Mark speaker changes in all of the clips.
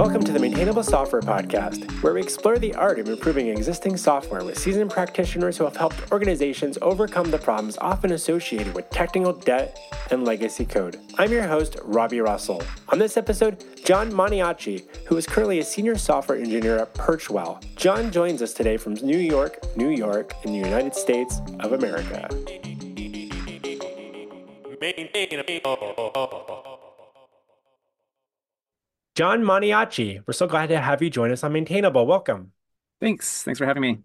Speaker 1: Welcome to the Maintainable Software Podcast, where we explore the art of improving existing software with seasoned practitioners who have helped organizations overcome the problems often associated with technical debt and legacy code. I'm your host, Robby Russell. On this episode, Jon Moniaci, who is currently a senior software engineer at Perchwell. Jon joins us today from New York, New York, in the United States of America. Jon Moniaci, we're so glad to have you join us on Maintainable. Welcome.
Speaker 2: Thanks. Thanks for having me.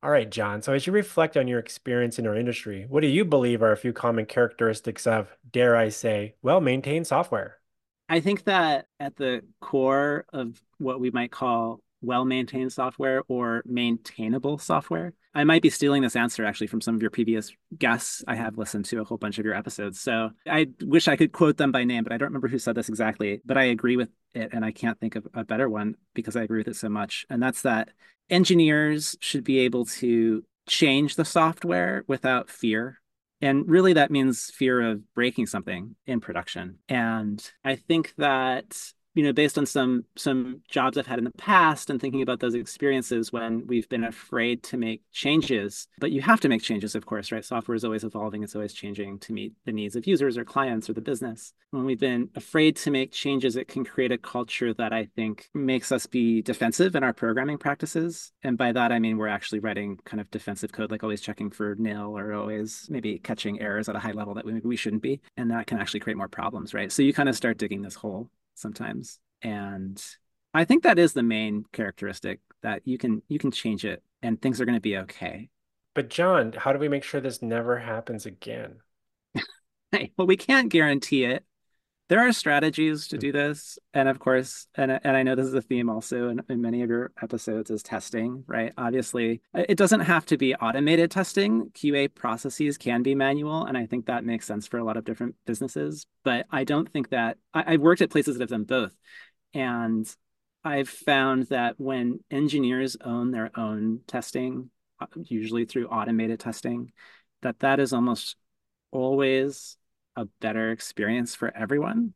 Speaker 1: All right, Jon. So, as you reflect on your experience in our industry, what do you believe are a few common characteristics of, dare I say, well maintained software?
Speaker 2: I think that at the core of what we might call well maintained software or maintainable software. I might be stealing this answer actually from some of your previous guests. I have listened to a whole bunch of your episodes. So I wish I could quote them by name, but I don't remember who said this exactly. But I agree with it. And I can't think of a better one because I agree with it so much. And that's that engineers should be able to change the software without fear. And really, that means fear of breaking something in production. And I think that you know based on some some jobs i've had in the past and thinking about those experiences when we've been afraid to make changes but you have to make changes of course right? Software is always evolving. It's always changing to meet the needs of users or clients or the business. When we've been afraid to make changes it can create a culture that i think makes us be defensive in our programming practices. And by that i mean we're actually writing kind of defensive code like always checking for nil or always maybe catching errors at a high level that we, we shouldn't be. And that can actually create more problems right? So you kind of start digging this hole sometimes. And I think that is the main characteristic that you can you can change it and things are going to be okay.
Speaker 1: But Jon, how do we make sure this never happens again?
Speaker 2: well, we can't guarantee it there are strategies to do this and of course and, and i know this is a theme also in, in, many of your episodes is testing right? Obviously it doesn't have to be automated testing. Qa processes can be manual and i think that makes sense for a lot of different businesses but i don't think that I, i've worked at places that have done both and i've found that when engineers own their own testing uh, usually through automated testing that that is almost always a better experience for everyone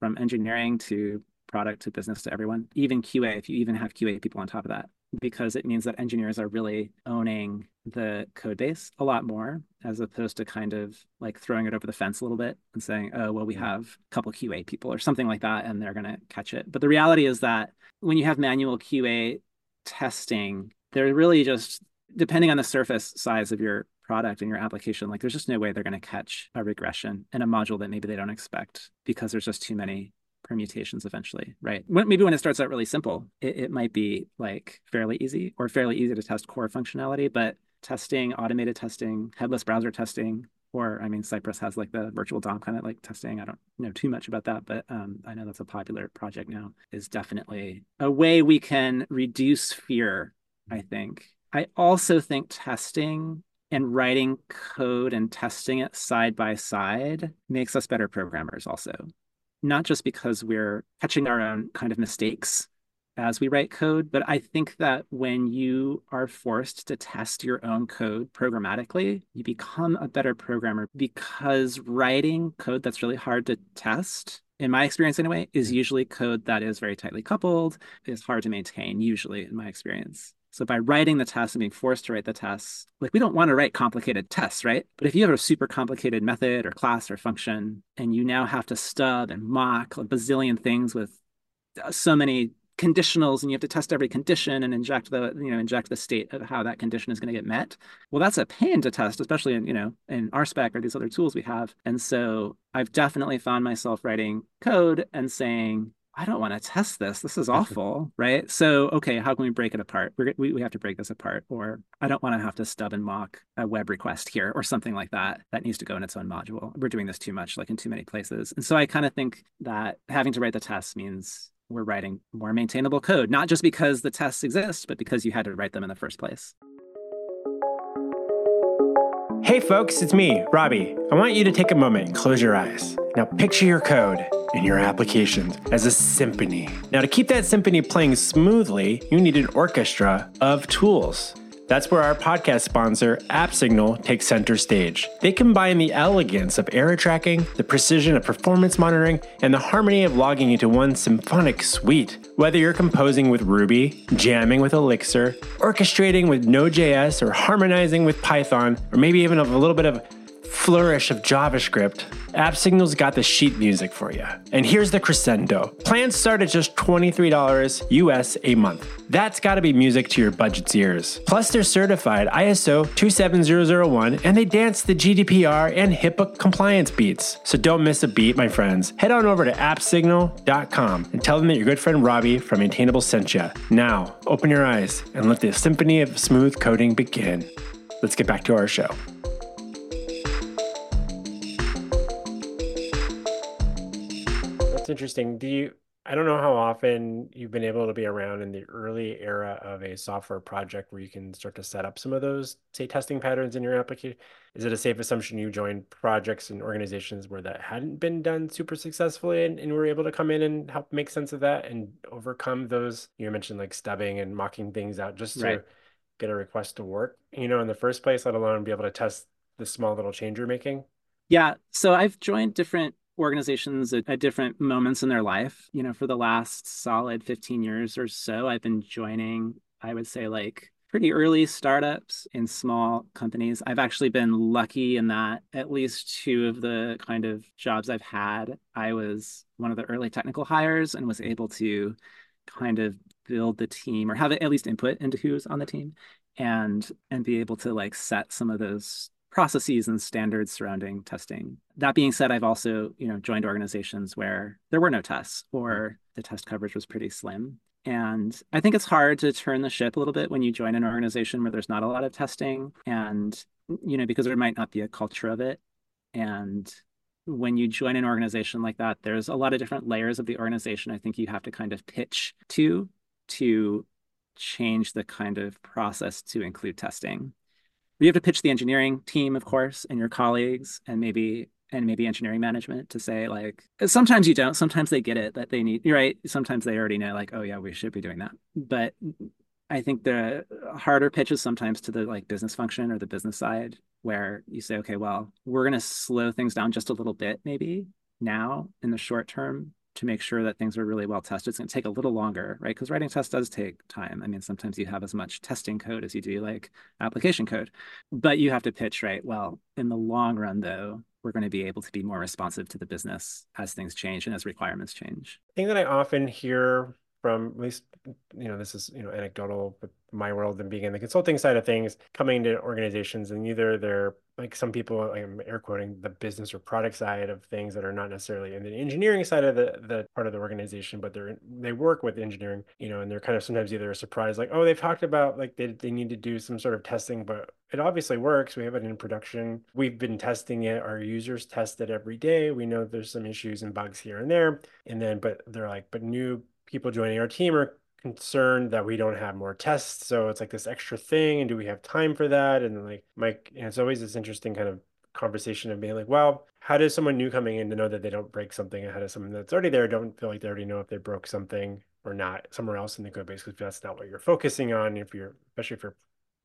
Speaker 2: from engineering to product to business to everyone, even QA, if you even have QA people on top of that, because it means that engineers are really owning the code base a lot more as opposed to kind of like throwing it over the fence a little bit and saying, oh, well, we have a couple QA people or something like that, and they're going to catch it. But the reality is that when you have manual QA testing, they're really just depending on the surface size of your product and your application, like there's just no way they're going to catch a regression in a module that maybe they don't expect because there's just too many permutations eventually, right? Maybe when it starts out really simple, it, it might be like fairly easy or fairly easy to test core functionality, but testing, automated testing, headless browser testing, or I mean, Cypress has like the virtual DOM kind of like testing. I don't know too much about that, but um, I know that's a popular project now. Is definitely a way we can reduce fear. I think. I also think testing and writing code and testing it side by side makes us better programmers also not just because we're catching our own kind of mistakes as we write code but i think that when you are forced to test your own code programmatically you become a better programmer because writing code that's really hard to test in my experience anyway is mm. usually code that is very tightly coupled is hard to maintain usually in my experience so by writing the tests and being forced to write the tests, like we don't want to write complicated tests, right? But if you have a super complicated method or class or function, and you now have to stub and mock a bazillion things with uh, so many conditionals and you have to test every condition and inject the you know inject the state of how that condition is going to get met well that's a pain to test especially in you know in RSpec or these other tools we have and so i've definitely found myself writing code and saying I don't want to test this. This is awful, right? So, okay, how can we break it apart? We're, we we have to break this apart, or I don't want to have to stub and mock a web request here, or something like that. That needs to go in its own module. We're doing this too much, like in too many places. And so, I kind of think that having to write the tests means we're writing more maintainable code, not just because the tests exist, but because you had to write them in the first place.
Speaker 1: Hey, folks, it's me, Robby. I want you to take a moment and close your eyes. Now, picture your code in your applications as a symphony. Now, to keep that symphony playing smoothly, you need an orchestra of tools. That's where our podcast sponsor, AppSignal, takes center stage. They combine the elegance of error tracking, the precision of performance monitoring, and the harmony of logging into one symphonic suite. Whether you're composing with Ruby, jamming with Elixir, orchestrating with Node.js, or harmonizing with Python, or maybe even a little bit of flourish of JavaScript, AppSignal's got the sheet music for you. And here's the crescendo. Plans start at just $23 US a month. That's gotta be music to your budget's ears. Plus, they're certified ISO 27001 and they dance the GDPR and HIPAA compliance beats. So don't miss a beat, my friends. Head on over to appsignal.com and tell them that your good friend Robby from Maintainable sent you. Now, open your eyes and let the symphony of smooth coding begin. Let's get back to our show. That's interesting. Do you, I don't know how often you've been able to be around in the early era of a software project where you can start to set up some of those, say, testing patterns in your application. Is it a safe assumption you joined projects and organizations where that hadn't been done super successfully and, and were able to come in and help make sense of that and overcome those? You mentioned like stubbing and mocking things out just to
Speaker 2: Right.
Speaker 1: get a request to work, you know, in the first place, let alone be able to test the small little change you're making.
Speaker 2: Yeah, so I've joined different organizations at, at different moments in their life. You know, for the last solid 15 years or so, I've been joining, I would say, like pretty early startups in small companies. I've actually been lucky in that at least two of the kind of jobs I've had, I was one of the early technical hires and was able to kind of build the team or have at least input into who's on the team and and be able to like set some of those processes and standards surrounding testing. That being said, I've also, you know, joined organizations where there were no tests or mm-hmm. the test coverage was pretty slim. And I think it's hard to turn the ship a little bit when you join an organization where there's not a lot of testing and, you know, because there might not be a culture of it. And when you join an organization like that, there's a lot of different layers of the organization I think you have to kind of pitch to to change the kind of process to include testing you have to pitch the engineering team, of course, and your colleagues, and maybe and maybe engineering management to say like sometimes you don't. Sometimes they get it that they need you're right. Sometimes they already know like oh yeah we should be doing that. But i think the harder pitch is sometimes to the like business function or the business side where you say okay well we're going to slow things down just a little bit maybe now in the short term to make sure that things are really well tested. It's going to take a little longer, right? Because writing tests does take time. I mean, sometimes you have as much testing code as you do like application code, but you have to pitch, right? Well, in the long run, though, we're going to be able to be more responsive to the business as things change and as requirements change.
Speaker 1: thing that I often hear from at least, you know, this is, you know, anecdotal, but my world and being in the consulting side of things, coming to organizations and either they're like some people, I'm air quoting the business or product side of things that are not necessarily in the engineering side of the, the part of the organization, but they're, they work with engineering, you know, and they're kind of sometimes either surprised, like, oh, they've talked about like they, they need to do some sort of testing, but it obviously works. We have it in production. We've been testing it. Our users test it every day. We know there's some issues and bugs here and there. And then, but they're like, but new people joining our team are concerned that we don't have more tests. So it's like this extra thing. And do we have time for that? And like Mike, and it's always this interesting kind of conversation of being like, well, how does someone new coming in to know that they don't break something ahead of someone that's already there don't feel like they already know if they broke something or not somewhere else in the code base because that's not what you're focusing on. If you're, especially if your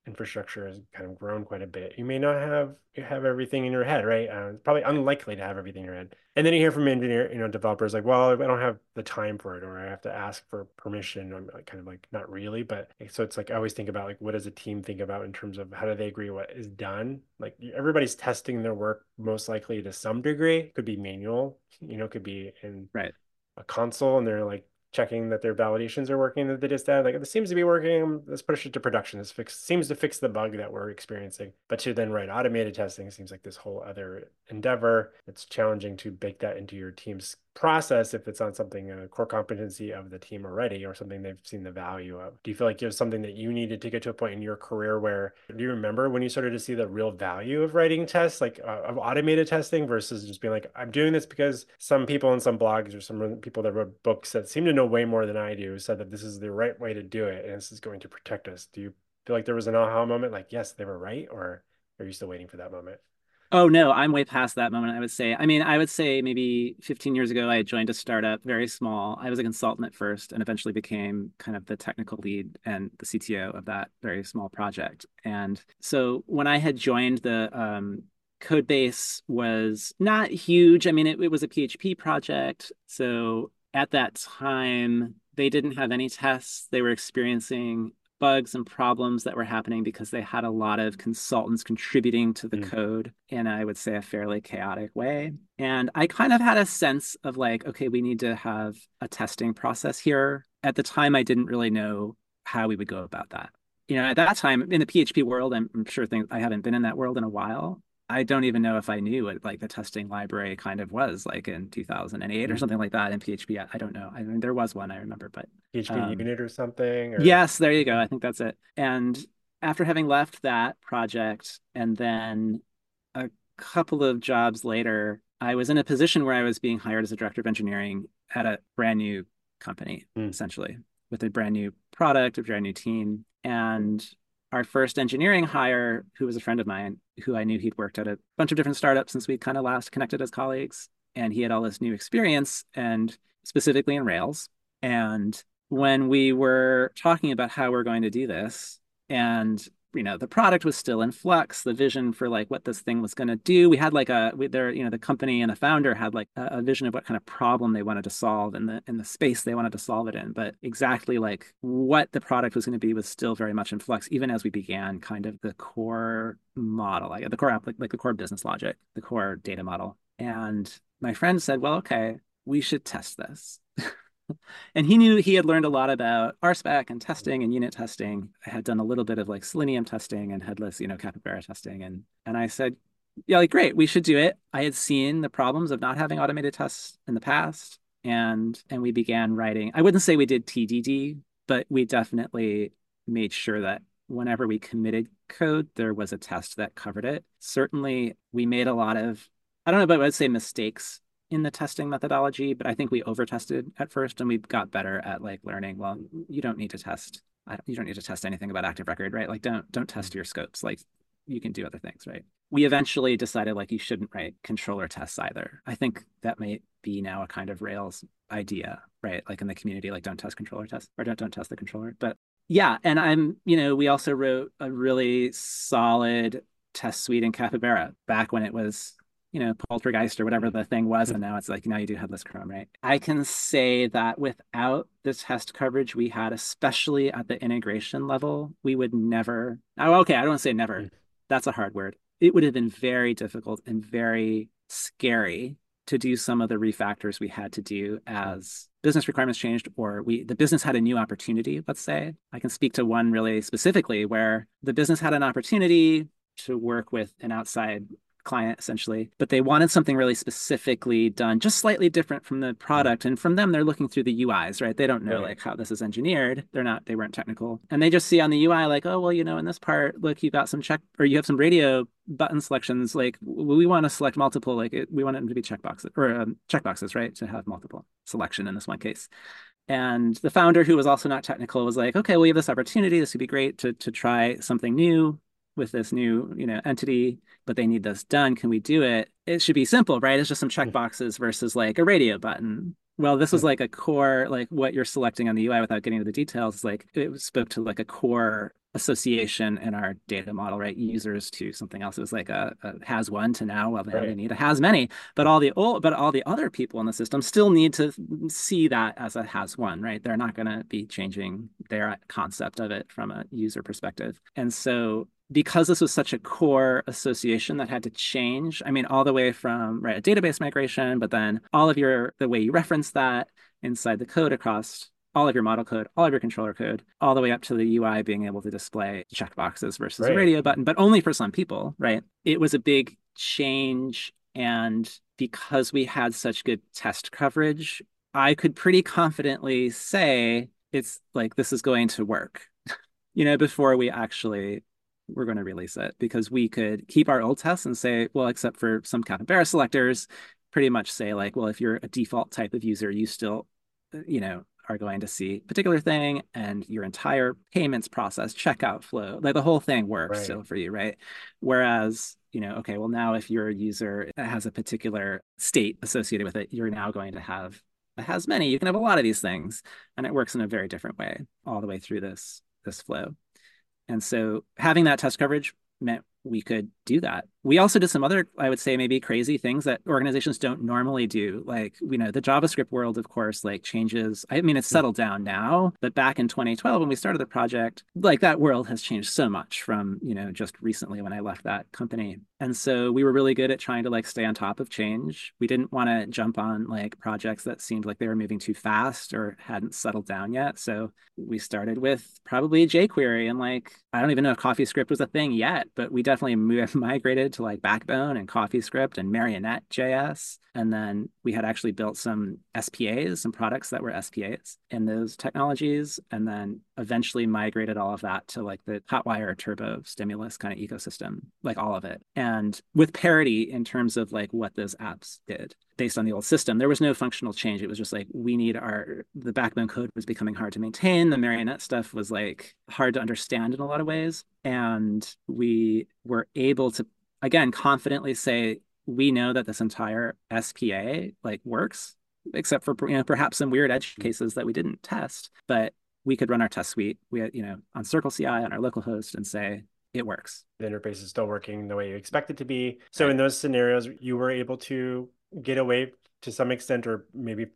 Speaker 1: infrastructure has kind of grown quite a bit, you may not have you have everything in your head, right? Uh, it's probably unlikely to have everything in your head. And then you hear from engineer, you know, developers like, well, I don't have the time for it, or I have to ask for permission. I'm kind of like, not really, but so it's like I always think about like, what does a team think about in terms of how do they agree what is done? Like everybody's testing their work most likely to some degree. It could be manual, you know, could be in
Speaker 2: Right.
Speaker 1: a console, and they're like checking that their validations are working that they just had like this seems to be working let's push it to production this fix seems to fix the bug that we're experiencing. But to then write automated testing seems like this whole other endeavor it's challenging to bake that into your team's process if it's on something a core competency of the team already or something they've seen the value of? Do you feel like it was something that you needed to get to a point in your career where do you remember when you started to see the real value of writing tests like uh, of automated testing versus just being like i'm doing this because some people in some blogs or some people that wrote books that seem to know way more than i do said that this is the right way to do it and this is going to protect us. Do you feel like there was an aha moment like yes they were right or are you still waiting for that moment
Speaker 2: Oh no, I'm way past that moment. I would say. I mean, I would say maybe 15 years ago, I joined a startup, very small. I was a consultant at first, and eventually became kind of the technical lead and the CTO of that very small project. And so when I had joined the um, code base was not huge. I mean, it, it was a PHP project. So at that time, they didn't have any tests. They were experiencing bugs and problems that were happening because they had a lot of consultants contributing to the mm. code in I would say a fairly chaotic way. And I kind of had a sense of like, okay, we need to have a testing process here. At the time, I didn't really know how we would go about that. You know, at that time in the PHP world, I'm, I'm sure things I haven't been in that world in a while. I don't even know if I knew what like the testing library kind of was like in 2008 mm-hmm. or something like that in PHP. I, I, don't know. I mean, there was one I remember, but
Speaker 1: PHP um, unit or something. Or...
Speaker 2: Yes, there you go. I think that's it. And after having left that project and then a couple of jobs later, I was in a position where I was being hired as a director of engineering at a brand new company, mm. essentially, with a brand new product, a brand new team. And our first engineering hire, who was a friend of mine, who I knew he'd worked at a bunch of different startups since we kind of last connected as colleagues. And he had all this new experience and specifically in Rails. And when we were talking about how we're going to do this, and you know the product was still in flux the vision for like what this thing was going to do. We had like a we, there you know the company and the founder had like a, a, vision of what kind of problem they wanted to solve and the in the space they wanted to solve it in. But exactly like what the product was going to be was still very much in flux even as we began kind of the core model like the core app like, like the core business logic the core data model. And my friend said well okay we should test this and he knew he had learned a lot about RSpec and testing and unit testing. I had done a little bit of like Selenium testing and headless, you know, Capybara testing. And and I said, yeah, like great, we should do it. I had seen the problems of not having automated tests in the past. And and we began writing. I wouldn't say we did TDD, but we definitely made sure that whenever we committed code, there was a test that covered it. Certainly, we made a lot of, I don't know, but I would say mistakes in the testing methodology, but I think we over tested at first and we got better at like learning, well, you don't need to test, you don't need to test anything about active record, right? Like don't, don't test mm-hmm. your scopes. Like you can do other things, right? We eventually decided like you shouldn't write controller tests either. I think that may be now a kind of Rails idea, right? Like in the community, like don't test controller tests or don't, don't test the controller. But yeah, and I'm, you know, we also wrote a really solid test suite in Capybara back when it was you know, poltergeist or whatever the thing was. And now it's like, now you do headless Chrome, right? I can say that without the test coverage we had, especially at the integration level, we would never, oh, okay, I don't want to say never. Mm. That's a hard word. It would have been very difficult and very scary to do some of the refactors we had to do as business requirements changed or we the business had a new opportunity let's say i can speak to one really specifically where the business had an opportunity to work with an outside client essentially, but they wanted something really specifically done, just slightly different from the product. And from them, they're looking through the UIs, right? They don't know right. like how this is engineered. They're not, they weren't technical. And they just see on the UI, like, oh, well, you know, in this part, look, you got some check or you have some radio button selections. Like we want to select multiple, like it, we want them to be checkboxes or um, checkboxes, right? To have multiple selection in this one case. And the founder, who was also not technical, was like, okay, well, you have this opportunity. This would be great to, to try something new with this new you know entity but they need this done can we do it it should be simple right it's just some check boxes versus like a radio button well this was like a core like what you're selecting on the ui without getting into the details like it spoke to like a core association in our data model, right? Users to something else. It was like a, a has one to now. Well, right. they need a has many, but all the old, but all the other people in the system still need to see that as a has one, right? They're not going to be changing their concept of it from a user perspective. And so because this was such a core association that had to change, I mean, all the way from right a database migration, but then all of your the way you reference that inside the code across all of your model code, all of your controller code, all the way up to the UI being able to display checkboxes versus right. a radio button, but only for some people, right? It was a big change. And because we had such good test coverage, I could pretty confidently say it's like this is going to work, you know, before we actually we're going to release it because we could keep our old tests and say, well, except for some capybara selectors, pretty much say like, well, if you're a default type of user, you still, uh, you know, are going to see particular thing and your entire payments process, checkout flow, like the whole thing works right. still for you, right? Whereas, you know, okay, well, now if your user has a particular state associated with it, you're now going to have has many. You can have a lot of these things, and it works in a very different way all the way through this this flow. And so having that test coverage meant we could do that. We also did some other, I would say, maybe crazy things that organizations don't normally do. Like, you know, the JavaScript world, of course, like changes. I mean, it's hmm. settled down now, but back in 2012, when we started the project, like that world has changed so much from, you know, just recently when I left that company. And so we were really good at trying to like stay on top of change. We didn't want to jump on like projects that seemed like they were moving too fast or hadn't settled down yet. So we started with probably jQuery and like, I don't even know if CoffeeScript was a thing yet, but we definitely moved, migrated to like Backbone and CoffeeScript and Marionette JS. And then we had actually built some SPAs, some products that were SPAs in those technologies. And then eventually migrated all of that to like the Hotwire Turbo stimulus kind of ecosystem, like all of it. And with parity in terms of like what those apps did based on the old system, there was no functional change. It was just like we need our the backbone code was becoming hard to maintain. The Marionette stuff was like hard to understand in a lot of ways. And we were able to again confidently say we know that this entire SPA like works except for you know perhaps some weird edge mm-hmm. cases that we didn't test but we could run our test suite we had, you know on circle ci on our local host and say it works
Speaker 1: the interface is still working the way you expect it to be. So right. in those scenarios you were able to get away to some extent or maybe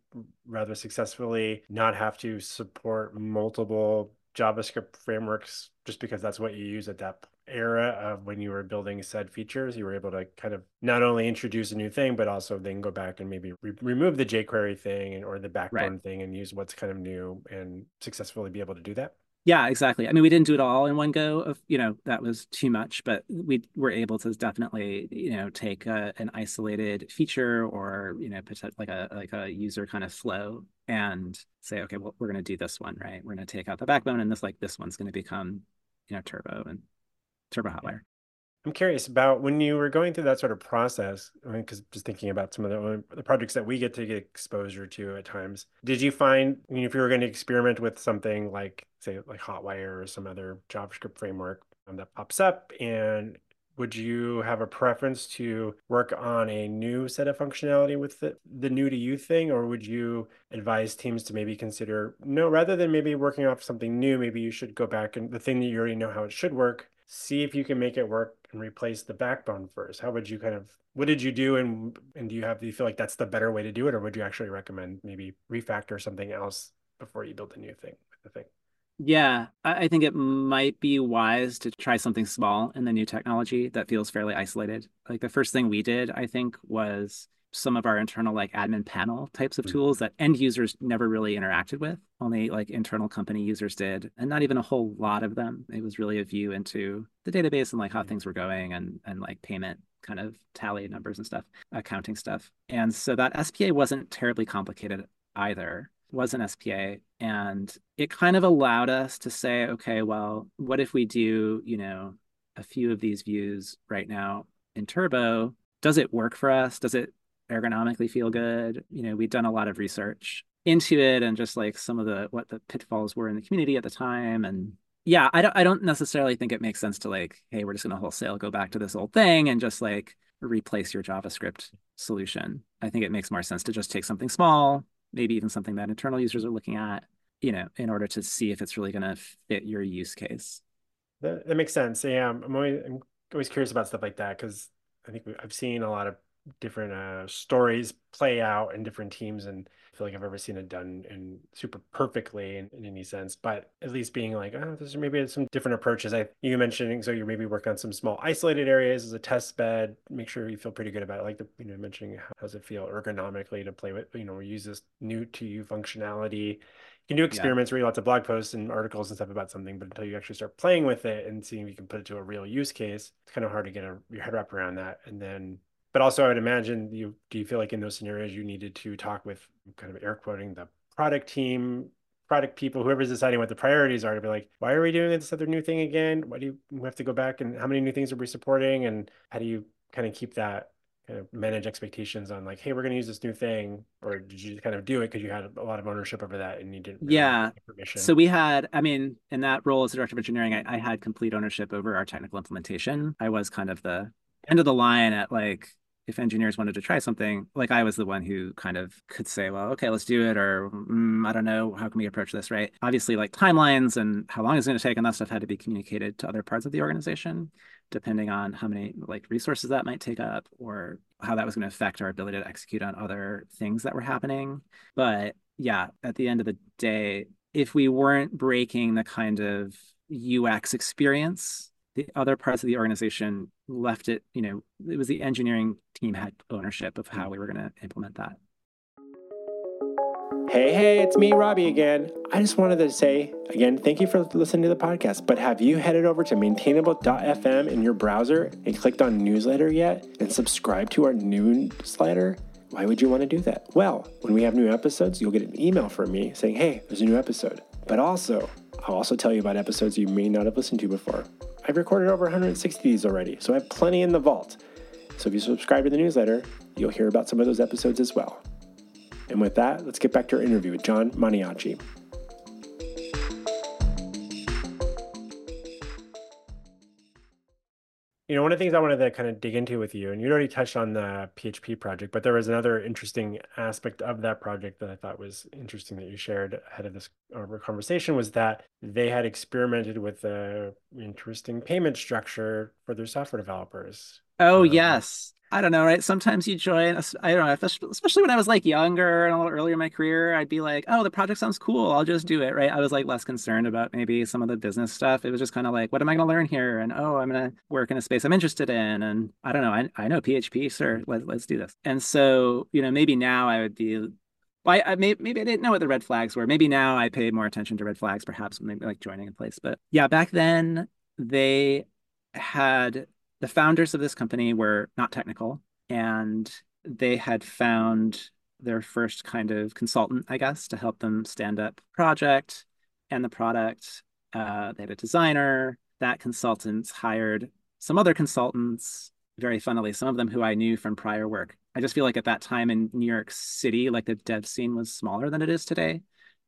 Speaker 1: rather successfully not have to support multiple javascript frameworks just because that's what you use at that era of when you were building said features, you were able to kind of not only introduce a new thing, but also then go back and maybe re- remove the jQuery thing and, or the backbone right. thing and use what's kind of new and successfully be able to do that.
Speaker 2: Yeah, exactly. I mean, we didn't do it all in one go. Of you know, that was too much, but we were able to definitely you know take a, an isolated feature or you know like a like a user kind of flow and say, okay, well, we're going to do this one, right? We're going to take out the backbone, and this like this one's going to become you know turbo and Turbo Hotwire.
Speaker 1: I'm curious about when you were going through that sort of process, because I mean, because just thinking about some of the, the projects that we get to get exposure to at times, did you find I mean, if you were going to experiment with something like, say, like Hotwire or some other JavaScript framework um, that pops up, and would you have a preference to work on a new set of functionality with the, the new to you thing, or would you advise teams to maybe consider no, rather than maybe working off something new, maybe you should go back and the thing that you already know how it should work see if you can make it work and replace the backbone first. How would you kind of what did you do and and do you have do you feel like that's the better way to do it? Or would you actually recommend maybe refactor something else before you build a new thing with the thing?
Speaker 2: Yeah i think it might be wise to try something small in the new technology that feels fairly isolated. Like the first thing we did i think was some of our internal like admin panel types of mm-hmm. tools that end users never really interacted with. Only like internal company users did and not even a whole lot of them. It was really a view into the database and like how things were going and and like payment kind of tally numbers and stuff accounting stuff. And so that spa wasn't terribly complicated either. Was an spa and it kind of allowed us to say okay well what if we do you know a few of these views right now in turbo? Does it work for us? Does it ergonomically feel good. You know, we'd done a lot of research into it and just like some of the what the pitfalls were in the community at the time. And yeah, I don't I don't necessarily think it makes sense to like, hey, we're just gonna wholesale go back to this old thing and just like replace your JavaScript solution. I think it makes more sense to just take something small, maybe even something that internal users are looking at, you know, in order to see if it's really gonna fit your use case.
Speaker 1: That, that makes sense. Yeah, I'm always, I'm always curious about stuff like that because I think I've seen a lot of different uh, stories play out in different teams and I feel like I've ever seen it done in super perfectly in, in any sense, but at least being like, oh, there's maybe some different approaches. I you mentioning so you're maybe working on some small isolated areas as a test bed. Make sure you feel pretty good about it. Like the you know mentioning how does it feel ergonomically to play with. You know, use this new to you functionality. You can do experiments, yeah. read lots of blog posts and articles and stuff about something, but until you actually start playing with it and seeing if you can put it to a real use case, it's kind of hard to get a, your head wrap around that. And then but also I would imagine you do you feel like in those scenarios you needed to talk with kind of air quoting the product team, product people, whoever's deciding what the priorities are to be like, why are we doing this other new thing again? Why do you have to go back and how many new things are we supporting and how do you kind of keep that kind of manage expectations on like, hey, we're going to use this new thing, or did you kind of do it because you had a lot of ownership over that and you didn't?
Speaker 2: Really yeah. So we had, I mean, in that role as the director of engineering, I, I had complete ownership over our technical implementation. I was kind of the end of the line at like if engineers wanted to try something, like I was the one who kind of could say, well, okay, let's do it, or mm, I don't know, how can we approach this, right? Obviously, like timelines and how long it's going to take and that stuff had to be communicated to other parts of the organization, depending on how many like resources that might take up or how that was going to affect our ability to execute on other things that were happening. But yeah, at the end of the day, if we weren't breaking the kind of UX experience the other parts of the organization left it, you know, it was the engineering team had ownership of how we were going to implement that.
Speaker 1: Hey, hey, it's me, Robby again. I just wanted to say again, thank you for listening to the podcast. But have you headed over to maintainable.fm in your browser and clicked on newsletter yet and subscribed to our newsletter? Why would you want to do that? Well, when we have new episodes, you'll get an email from me saying, hey, there's a new episode. But also, I'll also tell you about episodes you may not have listened to before. I've recorded over 160 of these already, so I have plenty in the vault. So if you subscribe to the newsletter, you'll hear about some of those episodes as well. And with that, let's get back to our interview with Jon Moniaci. You know, one of the things I wanted to kind of dig into with you, and you'd already touched on the PHP project, but there was another interesting aspect of that project that I thought was interesting that you shared ahead of this conversation was that they had experimented with a interesting payment structure for their software developers.
Speaker 2: Oh, um, yes. I don't know, right? Sometimes you join, I don't know, especially when I was like younger and a little earlier in my career, I'd be like, oh, the project sounds cool. I'll just do it, right? I was like less concerned about maybe some of the business stuff. It was just kind of like, what am I going to learn here? And oh, I'm going to work in a space I'm interested in. And I don't know, I, I know PHP, sir. Let, let's do this. And so, you know, maybe now I would be well, I, I may, maybe I didn't know what the red flags were. Maybe now I pay more attention to red flags, perhaps maybe like joining a place. But yeah, back then they had the founders of this company were not technical and they had found their first kind of consultant, I guess, to help them stand up project and the product. Uh, they had a designer. That consultant hired some other consultants, very funnily, some of them who I knew from prior work. I just feel like at that time in New York City, like the dev scene was smaller than it is today,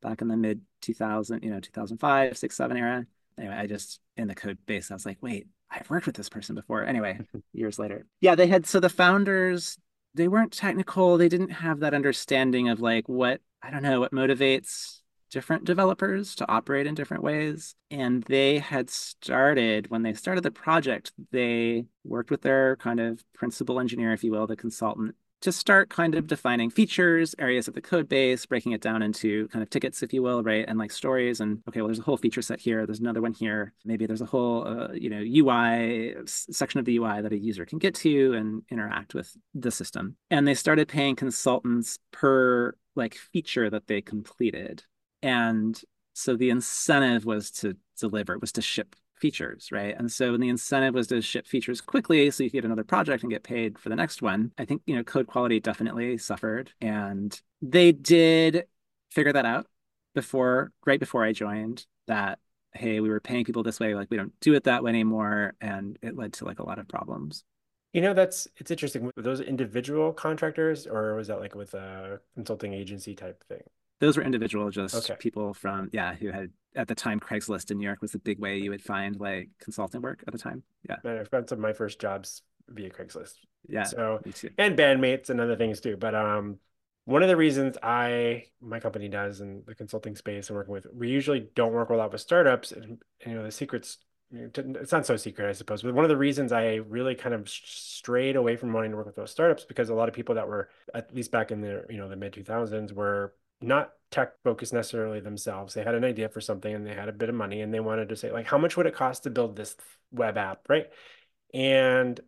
Speaker 2: back in the mid 2000, you know, 2005, six, seven era. Anyway, I just in the code base, I was like, wait, I've worked with this person before. Anyway, years later. Yeah, they had so the founders, they weren't technical. They didn't have that understanding of like what, I don't know, what motivates different developers to operate in different ways. And they had started, when they started the project, they worked with their kind of principal engineer, if you will, the consultant, to start kind of defining features, areas of the code base, breaking it down into kind of tickets, if you will, right? And like stories and, okay, well, there's a whole feature set here. There's another one here. Maybe there's a whole, uh, you know, UI section of the UI that a user can get to and interact with the system. And they started paying consultants per like feature that they completed. And so the incentive was to deliver, was to ship features, right? And so the incentive was to ship features quickly so you could get another project and get paid for the next one. I think, you know, code quality definitely suffered. And they did figure that out before, right before I joined, that hey, we were paying people this way, like we don't do it that way anymore. And it led to like a lot of problems.
Speaker 1: You know, that's it's interesting. Were those individual contractors or was that like with a consulting agency type thing?
Speaker 2: those were individual, just okay. people from yeah who had at the time Craigslist in New York was the big way you would find like consulting work at the time. Yeah,
Speaker 1: I found some of my first jobs via Craigslist.
Speaker 2: Yeah,
Speaker 1: so and bandmates and other things too. But um, one of the reasons I my company does in the consulting space and working with, we usually don't work a lot with startups, and, and you know the secrets it's not so secret, I suppose. But one of the reasons I really kind of strayed away from wanting to work with those startups because a lot of people that were at least back in the you know the mid two thousands were not tech focused necessarily themselves. They had an idea for something and they had a bit of money and they wanted to say, like, how much would it cost to build this web app? Right. And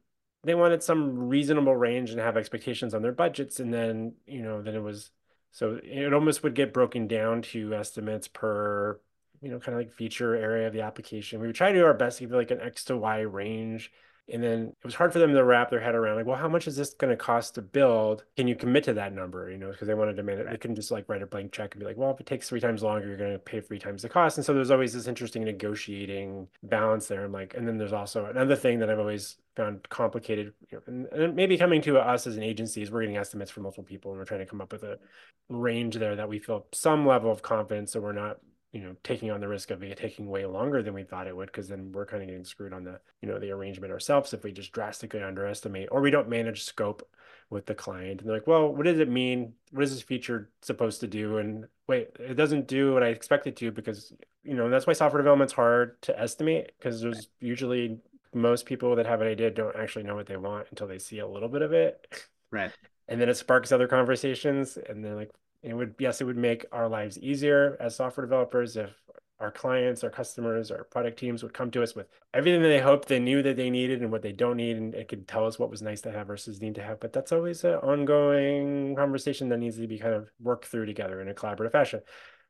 Speaker 1: they wanted some reasonable range and have expectations on their budgets. And then, you know, then it was so it almost would get broken down to estimates per, you know, kind of like feature area of the application. We would try to do our best to give like an X to Y range And then it was hard for them to wrap their head around, like, well, how much is this going to cost to build? Can you commit to that number? You know, because they wanted to manage, right. they couldn't just like write a blank check and be like, well, if it takes three times longer, you're going to pay three times the cost. And so there's always this interesting negotiating balance there. I'm like, and then there's also another thing that I've always found complicated, you know, and, and maybe coming to us as an agency is we're getting estimates from multiple people and we're trying to come up with a range there that we feel some level of confidence so we're not you know taking on the risk of it taking way longer than we thought it would because then we're kind of getting screwed on the you know the arrangement ourselves if we just drastically underestimate or we don't manage scope with the client and they're like well what does it mean? What is this feature supposed to do? And wait it doesn't do what i expect it to because you know that's why software development's hard to estimate because there's usually most people that have an idea don't actually know what they want until they see a little bit of it.
Speaker 2: Right.
Speaker 1: And then it sparks other conversations and they're like it would yes it would make our lives easier as software developers if our clients our customers our product teams would come to us with everything that they hoped they knew that they needed and what they don't need and it could tell us what was nice to have versus need to have. But that's always an ongoing conversation that needs to be kind of worked through together in a collaborative fashion.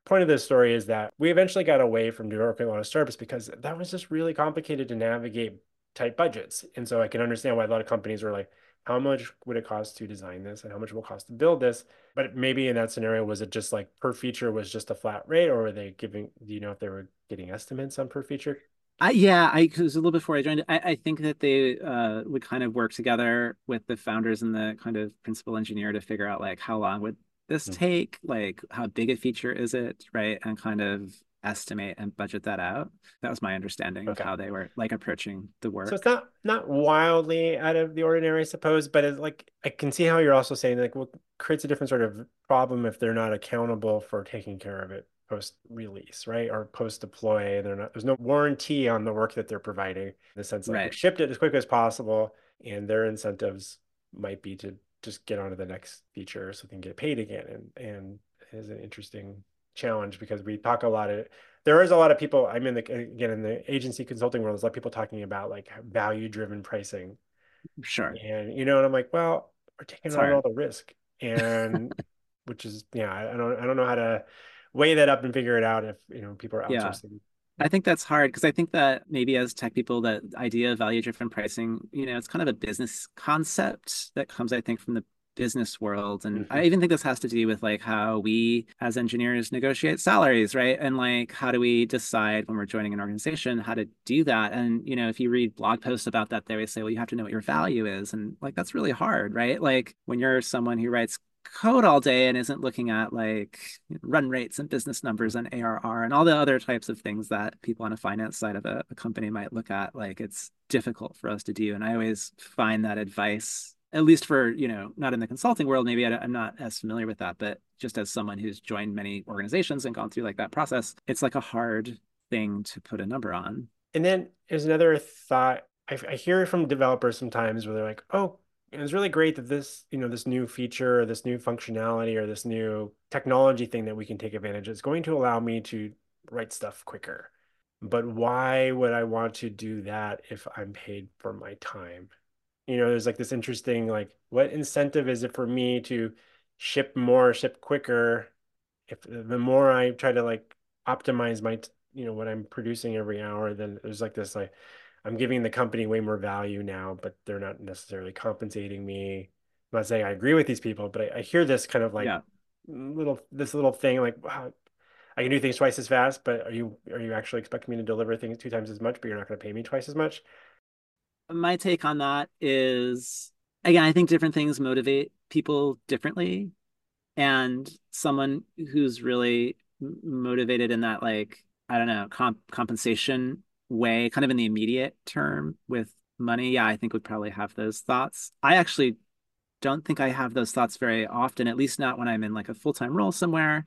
Speaker 1: Point of this story is that we eventually got away from doing working on a service because that was just really complicated to navigate tight budgets. And so i can understand why a lot of companies were like how much would it cost to design this and how much will it cost to build this? But maybe in that scenario was it just like per feature was just a flat rate or were they giving do you know if they were getting estimates on per feature?
Speaker 2: I, yeah, I because a little before I joined, I, I think that they uh, would kind of work together with the founders and the kind of principal engineer to figure out like how long would this mm-hmm. take, like how big a feature is it, right, and kind of estimate and budget that out. That was my understanding okay. of how they were like approaching the work.
Speaker 1: So it's not not wildly out of the ordinary, I suppose, but it's like I can see how you're also saying like what creates a different sort of problem if they're not accountable for taking care of it post release, right? Or post deploy. They're not there's no warranty on the work that they're providing in the sense like right. shipped it as quick as possible and their incentives might be to just get onto the next feature so they can get paid again and and is an interesting challenge because we talk a lot of there is a lot of people i'm in the again in the agency consulting world there's a lot of people talking about like value driven pricing.
Speaker 2: Sure.
Speaker 1: And you know and i'm like well we're taking on all the risk. And which is yeah i don't i don't know how to weigh that up and figure it out if you know people are outsourcing. Yeah.
Speaker 2: I think that's hard because I think that maybe as tech people, that idea of value driven pricing, you know, it's kind of a business concept that comes, I think, from the business world and mm-hmm. i even think this has to do with like how we as engineers negotiate salaries right? And like how do we decide when we're joining an organization how to do that? And you know if you read blog posts about that they always say well you have to know what your value is and like that's really hard right? Like when you're someone who writes code all day and isn't looking at like run rates and business numbers and ARR and all the other types of things that people on a finance side of a, a company might look at like it's difficult for us to do and i always find that advice at least for you know not in the consulting world maybe I, am not as familiar with that but just as someone who's joined many organizations and gone through like that process it's like a hard thing to put a number on.
Speaker 1: And then there's another thought I, I hear from developers sometimes where they're like oh it's really great that this you know this new feature or this new functionality or this new technology thing that we can take advantage of is going to allow me to write stuff quicker. But why would i want to do that if i'm paid for my time you know there's like this interesting like what incentive is it for me to ship more ship quicker if the more i try to like optimize my you know what i'm producing every hour then there's like this like i'm giving the company way more value now but they're not necessarily compensating me i'm not saying i agree with these people but i, I hear this kind of like yeah. little this little thing like wow i can do things twice as fast but are you are you actually expecting me to deliver things two times as much but you're not going to pay me twice as much
Speaker 2: my take on that is again, I think different things motivate people differently. And someone who's really motivated in that, like, I don't know, comp- compensation way, kind of in the immediate term with money, yeah, I think would probably have those thoughts. I actually don't think I have those thoughts very often, at least not when I'm in like a full time role somewhere.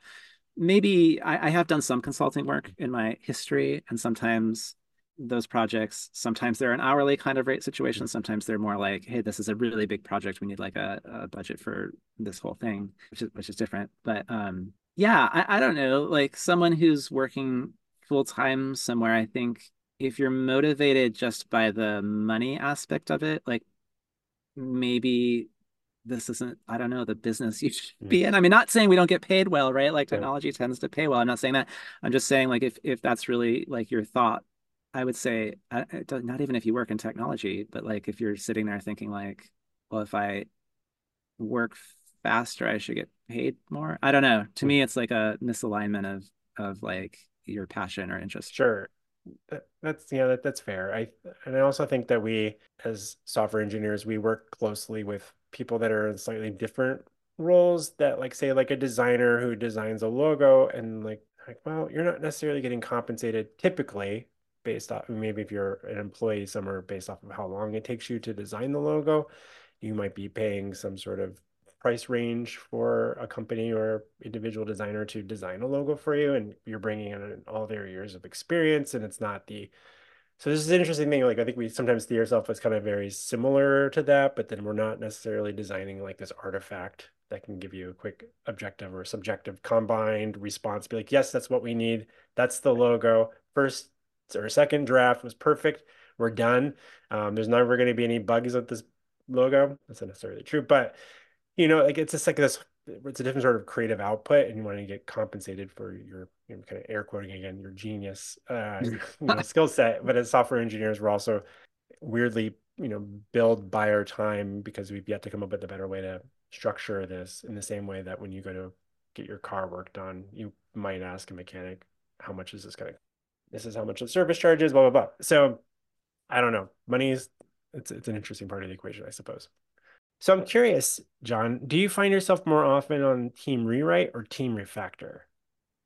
Speaker 2: Maybe I, I have done some consulting work in my history, and sometimes those projects sometimes they're an hourly kind of rate situation sometimes they're more like hey this is a really big project. We need like a, a budget for this whole thing which is which is different. But um yeah I, I don't know. Like someone who's working full-time somewhere i think if you're motivated just by the money aspect of it like maybe this isn't i don't know the business you should mm. be in. I mean not saying we don't get paid well right? Like technology tends to pay well. I'm not saying that. I'm just saying like if if that's really like your thought I would say not even if you work in technology, but like if you're sitting there thinking like, well, if I work faster, I should get paid more. I don't know. To hmm. me, it's like a misalignment of of like your passion or interest.
Speaker 1: Sure. that's yeah, that, that's fair. I and I also think that we as software engineers, we work closely with people that are in slightly different roles that like say like a designer who designs a logo and like like well, you're not necessarily getting compensated typically based off maybe if you're an employee somewhere based off of how long it takes you to design the logo you might be paying some sort of price range for a company or individual designer to design a logo for you and you're bringing in all their years of experience and it's not the so this is an interesting thing like i think we sometimes see ourselves as kind of very similar to that but then we're not necessarily designing like this artifact that can give you a quick objective or subjective combined response be like yes that's what we need. That's the logo. First or second draft was perfect we're done um, there's never going to be any bugs with this logo. That's not necessarily true, but you know, like it's just like this. It's a different sort of creative output, and you want to get compensated for your you know, kind of air quoting again your genius uh, you know, skill set. But as software engineers, we're also weirdly you know billed by our time because we've yet to come up with a better way to structure this in the same way that when you go to get your car work done, you might ask a mechanic, how much is this going to, this is how much the service charges, blah, blah, blah. So I don't know. Money is it's it's an interesting part of the equation, I suppose. So I'm curious, Jon, do you find yourself more often on team rewrite or team refactor?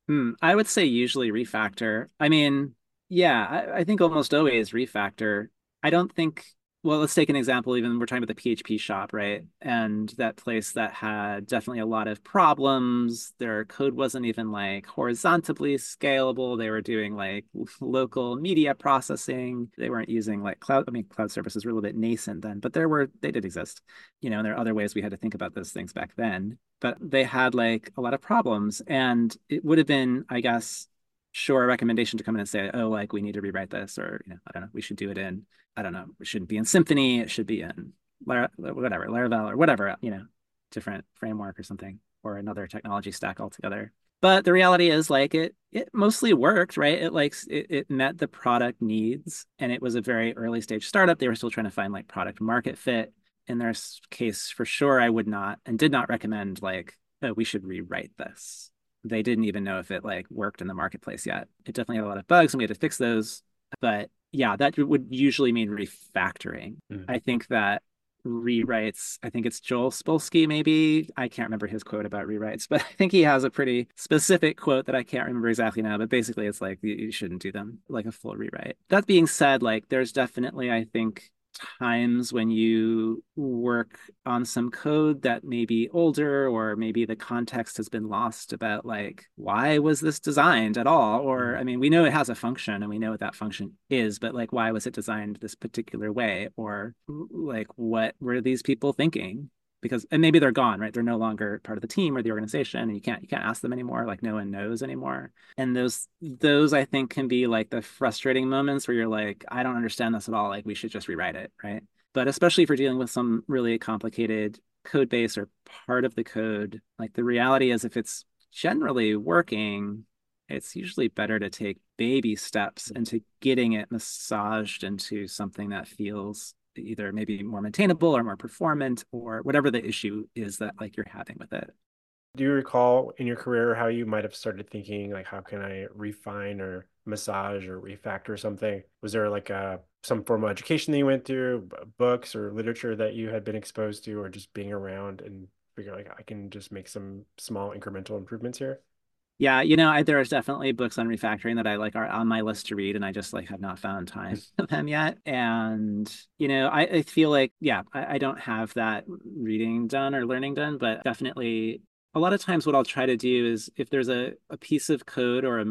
Speaker 2: Hmm, I would say usually refactor. I mean, yeah, I, I think almost always refactor. I don't think well, let's take an example. Even we're talking about the PHP shop, right? And that place that had definitely a lot of problems. Their code wasn't even like horizontally scalable. They were doing like local media processing. They weren't using like cloud. I mean, cloud services were a little bit nascent then, but there were they did exist. You know, and there are other ways we had to think about those things back then. But they had like a lot of problems, and it would have been, I guess, sure a recommendation to come in and say, oh, like we need to rewrite this, or you know, I don't know, we should do it in, I don't know, it shouldn't be in Symfony, it should be in whatever, Laravel or whatever, you know, different framework or something, or another technology stack altogether. But the reality is like it it mostly worked, right? It like it, it met the product needs and it was a very early stage startup. They were still trying to find like product market fit. In their case, for sure, I would not and did not recommend like, oh, we should rewrite this they didn't even know if it like worked in the marketplace yet. It definitely had a lot of bugs and we had to fix those. But yeah, that would usually mean refactoring. Mm. I think that rewrites, I think it's Joel Spolsky, maybe. I can't remember his quote about rewrites, but I think he has a pretty specific quote that I can't remember exactly now. But basically, it's like you shouldn't do them like a full rewrite. That being said, like there's definitely, I think, times when you work on some code that may be older or maybe the context has been lost about like why was this designed at all? Or mm-hmm. i mean we know it has a function and we know what that function is but like why was it designed this particular way? Or like what were these people thinking because and maybe they're gone right? They're no longer part of the team or the organization and you can't you can't ask them anymore like no one knows anymore. And those those i think can be like the frustrating moments where you're like i don't understand this at all like we should just rewrite it right? But especially if you're dealing with some really complicated code base or part of the code like the reality is if it's generally working it's usually better to take baby steps into getting it massaged into something that feels either maybe more maintainable or more performant or whatever the issue is that like you're having with it.
Speaker 1: Do you recall in your career how you might have started thinking like how can I refine or massage or refactor something? Was there like a some formal education that you went through, books or literature that you had been exposed to, or just being around and figure like I can just make some small incremental improvements here?
Speaker 2: Yeah, you know, I, there's definitely books on refactoring that I like are on my list to read, and I just like have not found time for them yet. And you know, I, I feel like yeah, I, I don't have that reading done or learning done, but definitely a lot of times what I'll try to do is if there's a, a piece of code or a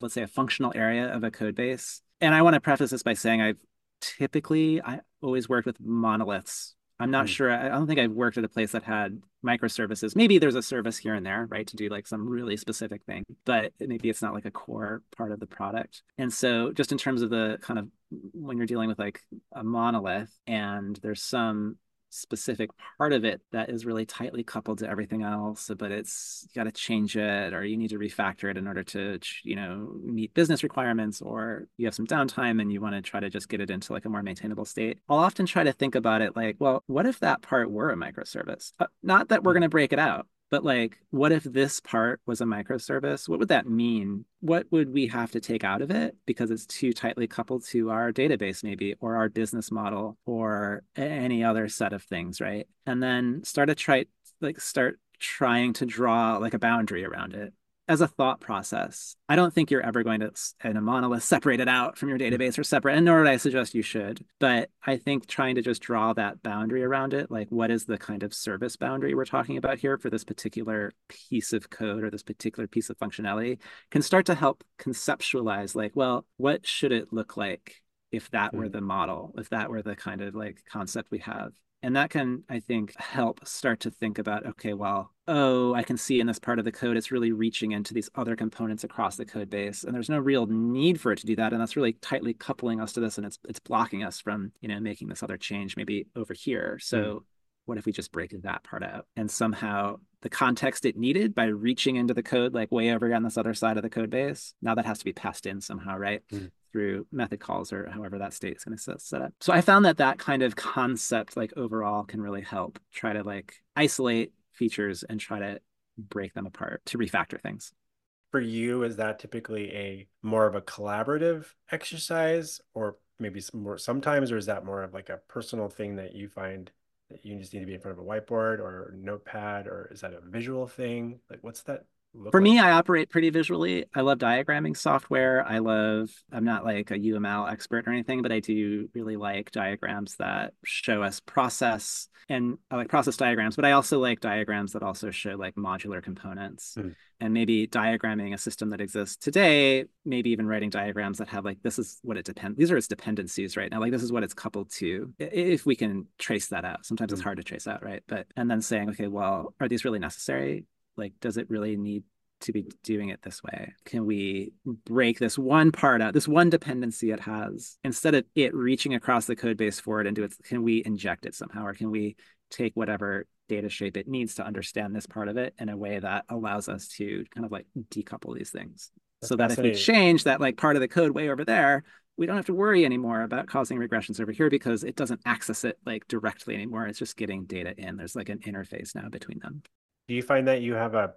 Speaker 2: let's say a functional area of a code base, and I want to preface this by saying I've typically I always worked with monoliths I'm not mm. sure. I don't think I've worked at a place that had microservices. Maybe there's a service here and there, right, to do like some really specific thing, but maybe it's not like a core part of the product. And so, just in terms of the kind of when you're dealing with like a monolith and there's some specific part of it that is really tightly coupled to everything else but it's you got to change it or you need to refactor it in order to you know meet business requirements or you have some downtime and you want to try to just get it into like a more maintainable state. I'll often try to think about it like well what if that part were a microservice? Uh, not that we're going to break it out but like, what if this part was a microservice? What would that mean? What would we have to take out of it because it's too tightly coupled to our database, maybe, or our business model, or any other set of things, right? And then start to try, like, start trying to draw like a boundary around it as a thought process. I don't think you're ever going to, in a monolith, separate it out from your mm-hmm. database or separate, and nor would I suggest you should. But I think trying to just draw that boundary around it, like what is the kind of service boundary we're talking about here for this particular piece of code or this particular piece of functionality, can start to help conceptualize, like, well, what should it look like if that were mm. the model, if that were the kind of like concept we have and that can, I think, help start to think about okay, well, oh, I can see in this part of the code, it's really reaching into these other components across the code base. And there's no real need for it to do that. And that's really tightly coupling us to this and it's it's blocking us from, you know, making this other change maybe over here. So mm. what if we just break that part out and somehow the context it needed by reaching into the code like way over on this other side of the code base, now that has to be passed in somehow, right? Mm through method calls or however that state is going to set up. So I found that that kind of concept, like overall, can really help try to like isolate features and try to break them apart to refactor things.
Speaker 1: For you, is that typically a more of a collaborative exercise, or maybe some more sometimes, or is that more of like a personal thing that you find that you just need to be in front of a whiteboard or notepad, or is that a visual thing? Like, what's that
Speaker 2: for like? me, I operate pretty visually. I love diagramming software. I love, I'm not like a UML expert or anything, but I do really like diagrams that show us process and I like process diagrams, but I also like diagrams that also show like modular components mm. and maybe diagramming a system that exists today, maybe even writing diagrams that have like, this is what it depends. These are its dependencies right now. Like this is what it's coupled to. If we can trace that out, sometimes mm. it's hard to trace out, right? But, and then saying, okay, well, are these really necessary? Like does it really need to be doing it this way? Can we break this one part out, this one dependency it has, instead of it reaching across the code base for it into it, can we inject it somehow? Or can we take whatever data shape it needs to understand this part of it in a way that allows us to kind of like decouple these things? That's so that if we change that like part of the code way over there, we don't have to worry anymore about causing regressions over here because it doesn't access it like directly anymore. It's just getting data in. There's like an interface now between them
Speaker 1: do you find that you have a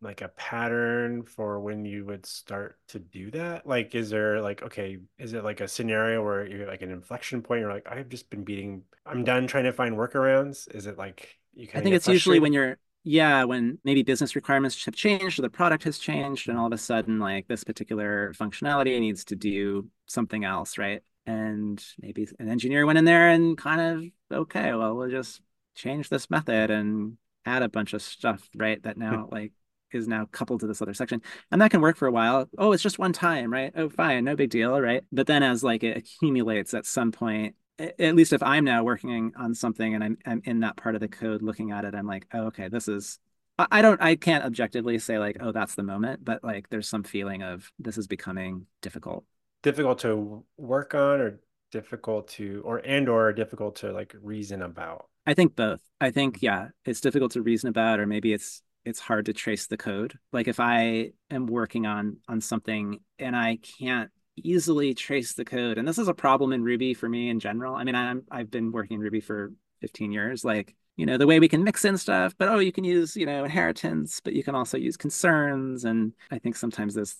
Speaker 1: like a pattern for when you would start to do that? Like is there like okay is it like a scenario where you're like an inflection point you're like i've just been beating i'm done trying to find workarounds. Is it like
Speaker 2: you can i think it's usually when you're yeah when maybe business requirements have changed or the product has changed and all of a sudden like this particular functionality needs to do something else right? And maybe an engineer went in there and kind of okay well we'll just change this method and add a bunch of stuff, right? That now hmm. like is now coupled to this other section. And that can work for a while. Oh, it's just one time, right? Oh, fine, no big deal, right? But then as like it accumulates at some point, at least if I'm now working on something and I'm I'm in that part of the code looking at it, I'm like, oh, okay, this is I don't I can't objectively say like, oh, that's the moment, but like there's some feeling of this is becoming difficult.
Speaker 1: Difficult to work on or difficult to or and or difficult to like reason about
Speaker 2: I think both. I think yeah, it's difficult to reason about, or maybe it's it's hard to trace the code. Like if I am working on on something and I can't easily trace the code, and this is a problem in Ruby for me in general. I mean, I'm I've been working in Ruby for 15 years. Like you know the way we can mix in stuff, but oh, you can use you know inheritance, but you can also use concerns, and I think sometimes those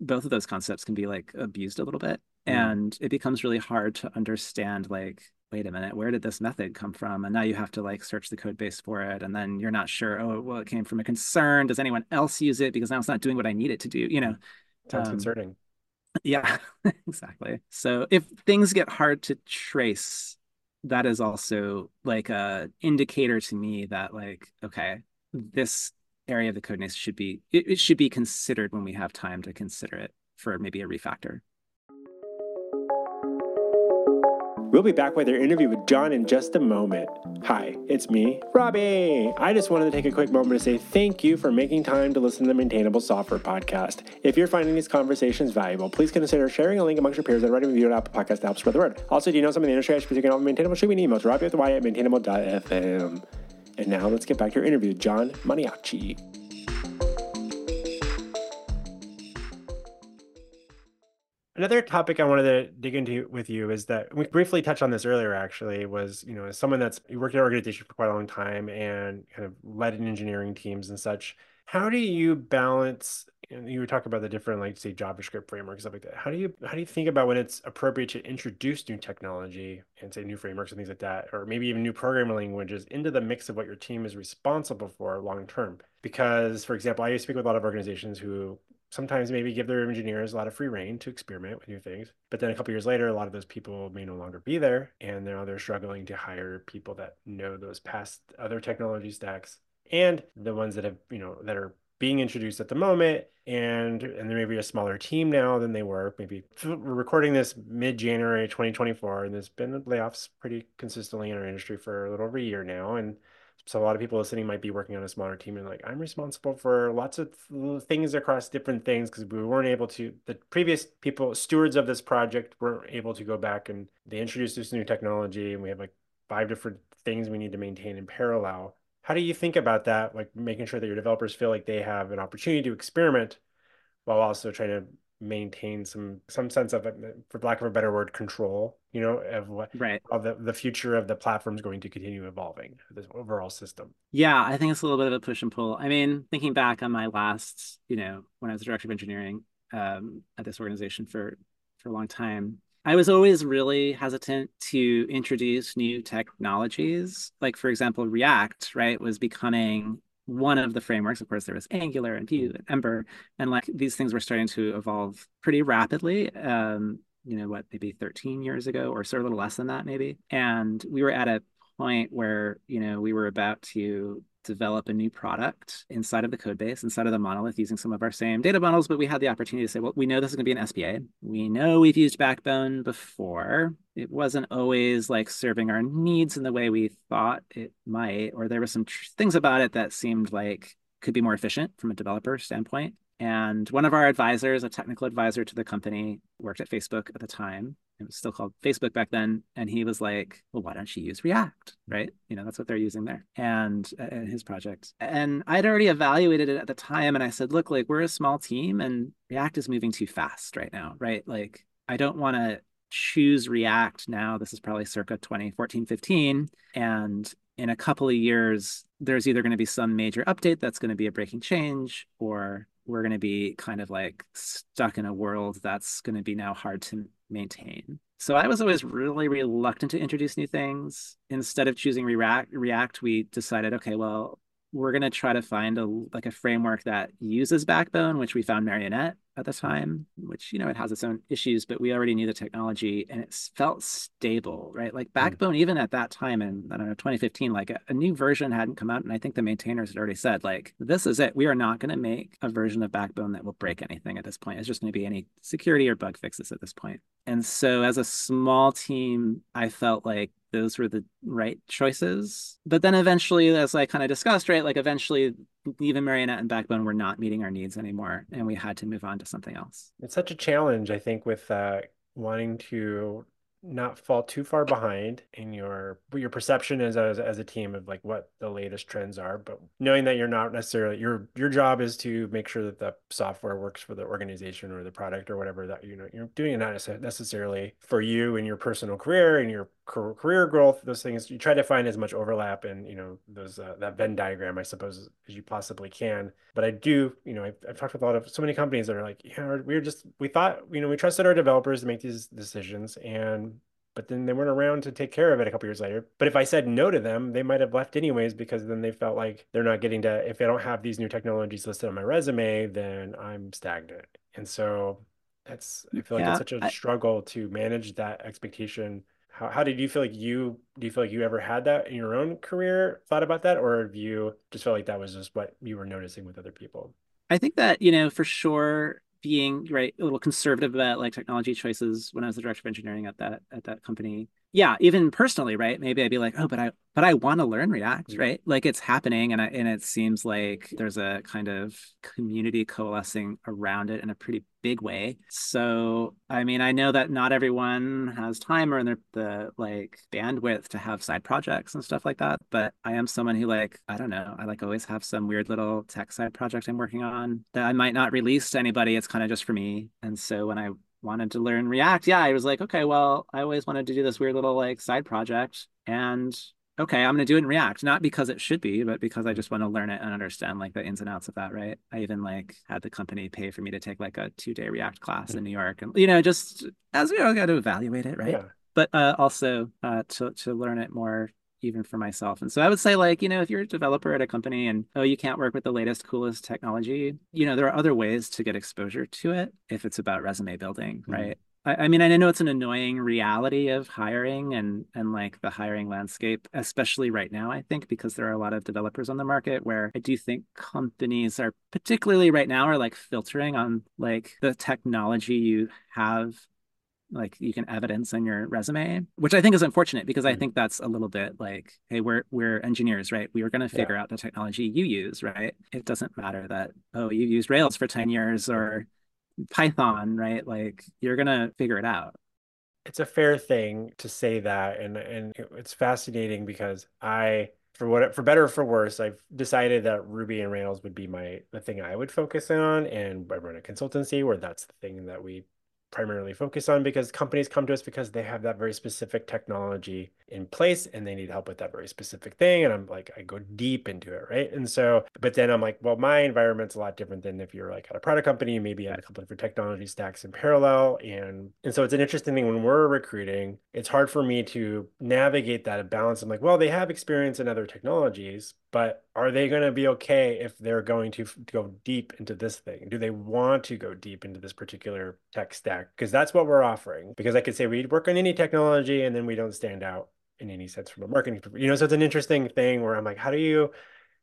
Speaker 2: both of those concepts can be like abused a little bit, mm. and it becomes really hard to understand like wait a minute, where did this method come from? And now you have to like search the code base for it. And then you're not sure, oh, well, it came from a concern. Does anyone else use it? Because now it's not doing what I need it to do, you know?
Speaker 1: Sounds um, concerning.
Speaker 2: Yeah, exactly. So if things get hard to trace, that is also like a indicator to me that like, okay, this area of the code base should be, it, it should be considered when we have time to consider it for maybe a refactor.
Speaker 1: We'll be back with our interview with Jon in just a moment. Hi, it's me, Robby. I just wanted to take a quick moment to say thank you for making time to listen to the Maintainable Software Podcast. If you're finding these conversations valuable, please consider sharing a link amongst your peers and writing a review on Apple Podcast to help spread the word. Also, do you know some of the industry experts you can help Maintainable? Shoot me an email to Robby at maintainable.fm. And now let's get back to your interview with Jon Moniaci. Another topic I wanted to dig into with you is that we briefly touched on this earlier. Actually, was you know as someone that's worked at an organization for quite a long time and kind of led in engineering teams and such. How do you balance? You, know, you were talking about the different, like say, JavaScript frameworks stuff like that. How do you how do you think about when it's appropriate to introduce new technology and say new frameworks and things like that, or maybe even new programming languages into the mix of what your team is responsible for long term? Because, for example, I speak with a lot of organizations who sometimes maybe give their engineers a lot of free rein to experiment with new things. But then a couple years later, a lot of those people may no longer be there, and now they're struggling to hire people that know those past other technology stacks and the ones that have you know that are being introduced at the moment and and there may be a smaller team now than they were maybe we're recording this mid-january 2024 and there's been layoffs pretty consistently in our industry for a little over a year now and so a lot of people listening might be working on a smaller team and like i'm responsible for lots of things across different things because we weren't able to the previous people stewards of this project weren't able to go back and they introduced this new technology and we have like five different things we need to maintain in parallel. How do you think about that? Like making sure that your developers feel like they have an opportunity to experiment while also trying to maintain some some sense of for lack of a better word control you know of what
Speaker 2: right.
Speaker 1: of the, the future of the platform is going to continue evolving this overall system.
Speaker 2: Yeah i think it's a little bit of a push and pull. I mean thinking back on my last you know when i was director of engineering um, at this organization for for a long time i was always really hesitant to introduce new technologies. Like for example react right was becoming one of the frameworks. Of course, there was Angular and Vue and Ember, and like these things were starting to evolve pretty rapidly. Um, you know, what maybe 13 years ago, or sort of a little less than that, maybe. And we were at a point where you know we were about to develop a new product inside of the code base, inside of the monolith, using some of our same data bundles. But we had the opportunity to say, well, we know this is going to be an SPA. We know we've used Backbone before. It wasn't always like serving our needs in the way we thought it might, or there were some tr- things about it that seemed like could be more efficient from a developer standpoint. And one of our advisors, a technical advisor to the company, worked at Facebook at the time. It was still called Facebook back then. And he was like, well, why don't you use React? Right. You know, that's what they're using there and uh, his project. And I'd already evaluated it at the time. And I said, look, like we're a small team and React is moving too fast right now. Right. Like I don't want to choose React now. This is probably circa 2014, 15. And in a couple of years, there's either going to be some major update that's going to be a breaking change or we're going to be kind of like stuck in a world that's going to be now hard to maintain. So I was always really reluctant to introduce new things. Instead of choosing React, React, we decided, okay, well, we're going to try to find a like a framework that uses Backbone, which we found Marionette at the time, which you know it has its own issues, but we already knew the technology and it felt stable, right? Like hmm. Backbone, mm. even at that time in I don't know 2015, like a, a, new version hadn't come out, and I think the maintainers had already said like this is it. We are not going to make a version of Backbone that will break anything at this point. It's just going to be any security or bug fixes at this point. And so as a small team, I felt like those were the right choices. But then eventually, as I kind of discussed, right, like eventually even Marionette and Backbone were not meeting our needs anymore, and we had to move on to something else.
Speaker 1: It's such a challenge, I think, with uh, wanting to not fall too far behind in your your perception as a, as a team of like what the latest trends are but knowing that you're not necessarily your your job is to make sure that the software works for the organization or the product or whatever that you know you're doing it not necessarily for you and your personal career and your career growth those things you try to find as much overlap and you know those uh, that venn diagram i suppose as you possibly can but i do you know I've, I've talked with a lot of so many companies that are like yeah we're just we thought you know we trusted our developers to make these decisions and but then they weren't around to take care of it a couple years later. But if I said no to them, they might have left anyways because then they felt like they're not getting to if i don't have these new technologies listed on my resume, then I'm stagnant. And so that's I feel like it's such a I, struggle to manage that expectation. How how did you feel like you do you feel like you ever had that in your own career, thought about that, or have you just felt like that was just what you were noticing with other people?
Speaker 2: I think that, you know, for sure being right a little conservative about like technology choices when I was the director of engineering at that at that company. Yeah, even personally, right? Maybe I'd be like, oh, but I but I want to learn React,
Speaker 1: Mm.
Speaker 2: right? Like it's happening and I, and it seems like there's a kind of community coalescing around it in a pretty big way. So, I mean, I know that not everyone has time or the, the like bandwidth to have side projects and stuff like that, but I am someone who like, I don't know, I like always have some weird little tech side project I'm working on that I might not release to anybody. It's kind of just for me. And so when I wanted to learn React, yeah, I was like, okay, well, I always wanted to do this weird little like side project. And okay, I'm going to do it in React, not because it should be, but because I just want to learn it and understand like the ins and outs of that, right? I even like had the company pay for me to take like a two day React class in New York and, you know, just as we all got to evaluate it, right?
Speaker 1: Yeah.
Speaker 2: But uh, also uh, to, to learn it more even for myself. And so I would say, like, you know, if you're a developer at a company and, oh, you can't work with the latest, coolest technology, you know, there are other ways to get exposure to it if it's about resume building,
Speaker 1: Mm-hmm.
Speaker 2: right? I, I mean, I know it's an annoying reality of hiring and and like the hiring landscape, especially right now, I think, because there are a lot of developers on the market where I do think companies are particularly right now are like filtering on like the technology you have like you can evidence on your resume, which I think is unfortunate because I
Speaker 1: Mhm.
Speaker 2: think that's a little bit like, hey, we're we're engineers, right? We are going to figure
Speaker 1: Yeah.
Speaker 2: out the technology you use, right? It doesn't matter that oh, you used Rails for 10 years or Python, right? Like you're going to figure it out.
Speaker 1: It's a fair thing to say that, and and it's fascinating because I, for what for better or for worse, I've decided that Ruby and Rails would be my the thing I would focus on, and I run a consultancy where that's the thing that we primarily focus on because companies come to us because they have that very specific technology in place and they need help with that very specific thing. And I'm like, I go deep into it, right? And so, but then I'm like, well, my environment's a lot different than if you're like at a product company, maybe have a couple different technology stacks in parallel. And and so it's an interesting thing when we're recruiting, it's hard for me to navigate that balance. I'm like, well, they have experience in other technologies, but are they going to be okay if they're going to go deep into this thing? Do they want to go deep into this particular tech stack? Because that's what we're offering. Because I could say we work on any technology and then we don't stand out in any sense from a marketing, you know, so it's an interesting thing where I'm like, how do you,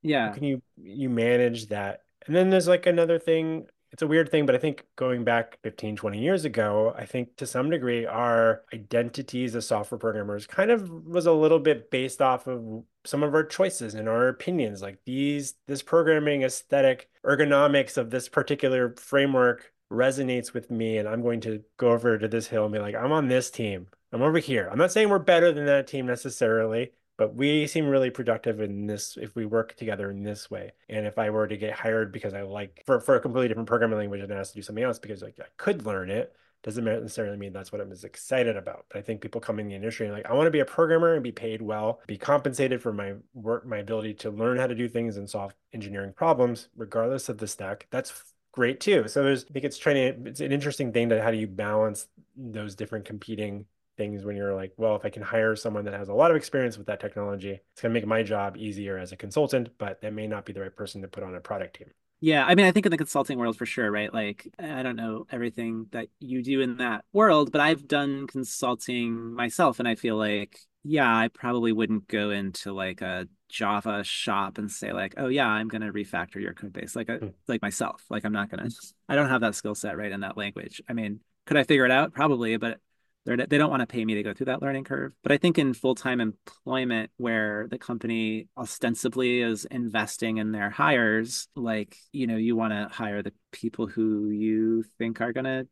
Speaker 2: Yeah.
Speaker 1: how can you, you manage that? And then there's like another thing it's a weird thing, but I think going back 15, 20 years ago, I think to some degree our identities as software programmers kind of was a little bit based off of some of our choices and our opinions. Like these, this programming aesthetic, ergonomics of this particular framework resonates with me, and I'm going to go over to this hill and be like, I'm on this team. I'm over here. I'm not saying we're better than that team necessarily, but we seem really productive in this if we work together in this way. And if I were to get hired because I like for, for a completely different programming language and asked to do something else because like I could learn it, doesn't necessarily mean that's what I'm as excited about. But I think people come in the industry and like, I want to be a programmer and be paid well, be compensated for my work, my ability to learn how to do things and solve engineering problems, regardless of the stack. That's great too. So there's, I think it's trying to, it's an interesting thing to how do you balance those different competing things when you're like, well, if I can hire someone that has a lot of experience with that technology, it's going to make my job easier as a consultant, but that may not be the right person to put on a product team.
Speaker 2: Yeah, I mean, I think in the consulting world for sure, right? Like, I don't know everything that you do in that world, but I've done consulting myself, and I feel like, yeah, I probably wouldn't go into like a Java shop and say like, oh yeah, I'm gonna refactor your code base, like a,
Speaker 1: Hmm.
Speaker 2: like myself. Like, I'm not gonna. I don't have that skill set right in that language. I mean, could I figure it out? Probably, but they're, they don't want to pay me to go through that learning curve. But I think in full-time employment where the company ostensibly is investing in their hires, like, you know, you want to hire the people who you think are going to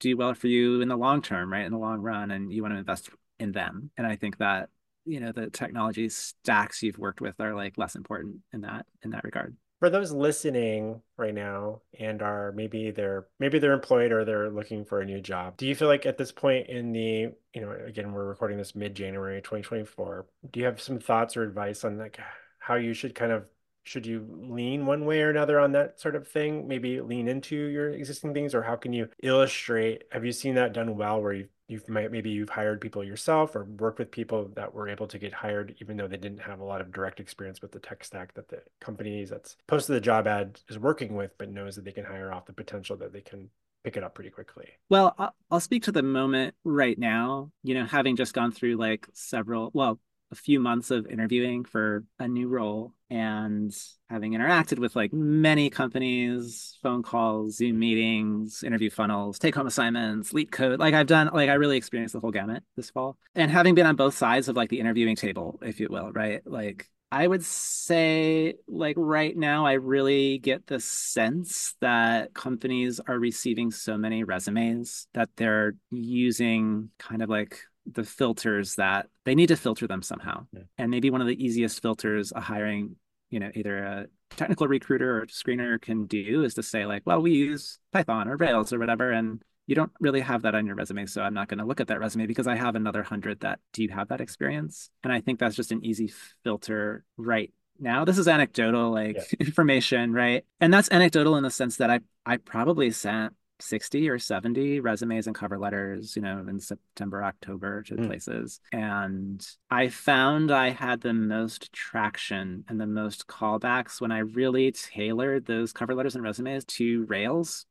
Speaker 2: do well for you in the long term, right? In the long run, and you want to invest in them. And I think that, you know, the technology stacks you've worked with are like less important in that in that regard
Speaker 1: for those listening right now and are maybe they're maybe they're employed or they're looking for a new job do you feel like at this point in the you know again we're recording this mid-january 2024 do you have some thoughts or advice on like how you should kind of should you lean one way or another on that sort of thing? Maybe lean into your existing things or how can you illustrate have you seen that done well where you've you've maybe you've hired people yourself or worked with people that were able to get hired even though they didn't have a lot of direct experience with the tech stack that the companies that's posted the job ad is working with but knows that they can hire off the potential that they can pick it up pretty quickly.
Speaker 2: Well i'll speak to the moment right now you know having just gone through like several well a few months of interviewing for a new role and having interacted with like many companies, phone calls, Zoom meetings, interview funnels, take home assignments, LeetCode. Like I've done, like I really experienced the whole gamut this fall. And having been on both sides of like the interviewing table, if you will, right? Like I would say, like right now, I really get the sense that companies are receiving so many resumes that they're using kind of like the filters that they need to filter them somehow. Yeah. And maybe one of the easiest filters a hiring, you know, either a technical recruiter or screener can do is to say like, well, we use Python or Rails or whatever, and you don't really have that on your resume, so I'm not going to look at that resume because I have another hundred that do you have that experience? And I think that's just an easy filter right now. This is anecdotal like yeah. information, right? And that's anecdotal in the sense that I I probably sent 60 or 70 resumes and cover letters, you know, in September, October to mm. places. And I found I had the most traction and the most callbacks when I really tailored those cover letters and resumes to Rails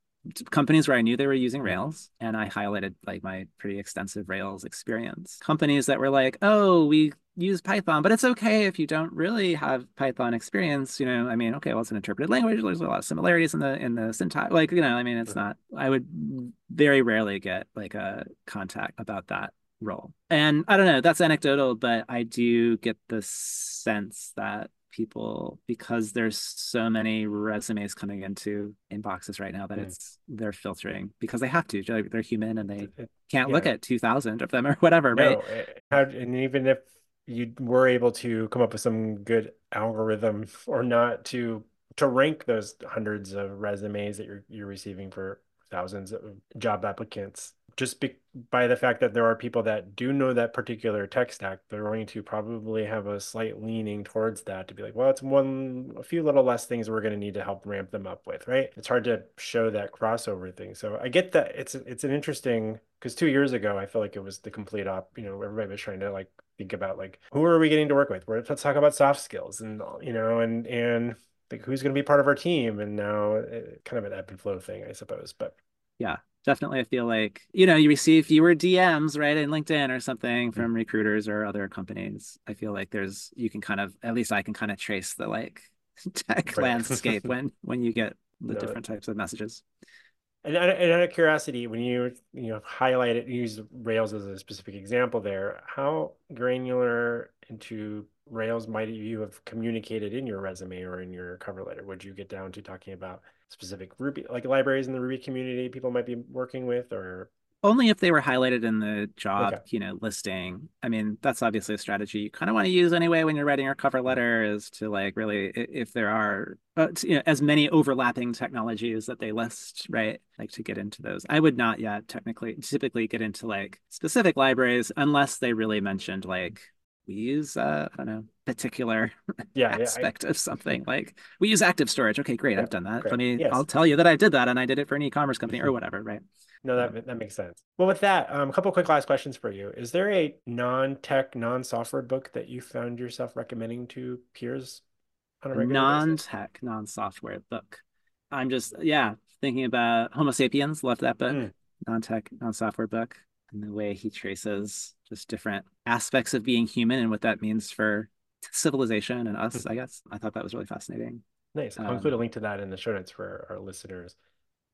Speaker 2: companies where I knew they were using Rails and I highlighted like my pretty extensive Rails experience. Companies that were like, oh, we use Python, but it's okay if you don't really have Python experience. You know, I mean, okay, well, it's an interpreted language. There's a lot of similarities in the in the syntax. Like, you know, I mean, it's not. I would very rarely get like a contact about that role. And I don't know, that's anecdotal, but I do get the sense that people because there's so many resumes coming into inboxes right now that mm. it's they're filtering because they have to they're, they're human and they can't yeah. look at 2000 of them or whatever no, right
Speaker 1: eh, and even if you were able to come up with some good algorithm or not to to rank those hundreds of resumes that you're you're receiving for thousands of job applicants just be, by the fact that there are people that do know that particular tech stack, they're going to probably have a slight leaning towards that to be like, well, it's one, a few little less things we're going to need to help ramp them up with, right? It's hard to show that crossover thing. So I get that it's it's an interesting because two years ago I feel like it was the complete op. You know, everybody was trying to like think about like who are we getting to work with? We're let's talk about soft skills and you know and and like who's going to be part of our team and now it, kind of an ebb and flow thing, I suppose. But
Speaker 2: yeah definitely I feel like, you know, you receive fewer DMs, right, in LinkedIn or something mm-hmm. from recruiters or other companies. I feel like there's you can kind of at least I can kind of trace the like tech right. landscape when when you get the no. different types of messages.
Speaker 1: And, out of curiosity, when you you know highlight it, use Rails as a specific example there, how granular into Rails might you have communicated in your resume or in your cover letter? Would you get down to talking about specific Ruby, like libraries in the Ruby community people might be working with, or
Speaker 2: only if they were highlighted in the job, okay. you know, listing. I mean, that's obviously a strategy you kind of want to use anyway when you're writing your cover letter is to like really, if there are uh, you know, as many overlapping technologies that they list, right? Like to get into those. I would not yet technically, typically get into like specific libraries unless they really mentioned like we use uh, I don't know particular yeah, aspect yeah, I... of something like we use active storage. Okay, great, yeah, I've done that. Great. Let me yes. I'll tell you that I did that and I did it for an e-commerce company or whatever, right?
Speaker 1: No, that that makes sense. Well, with that, um, a couple quick last questions for you. Is there a non-tech, non-software book that you found yourself recommending to peers
Speaker 2: on a regular non-tech, basis? non-software book? I'm just yeah thinking about Homo sapiens. Love that book. Mm. Non-tech, non-software book and the way he traces just different aspects of being human and what that means for civilization and us, I guess. I thought that was really fascinating.
Speaker 1: Nice. I'll um, include a link to that in the show notes for our listeners.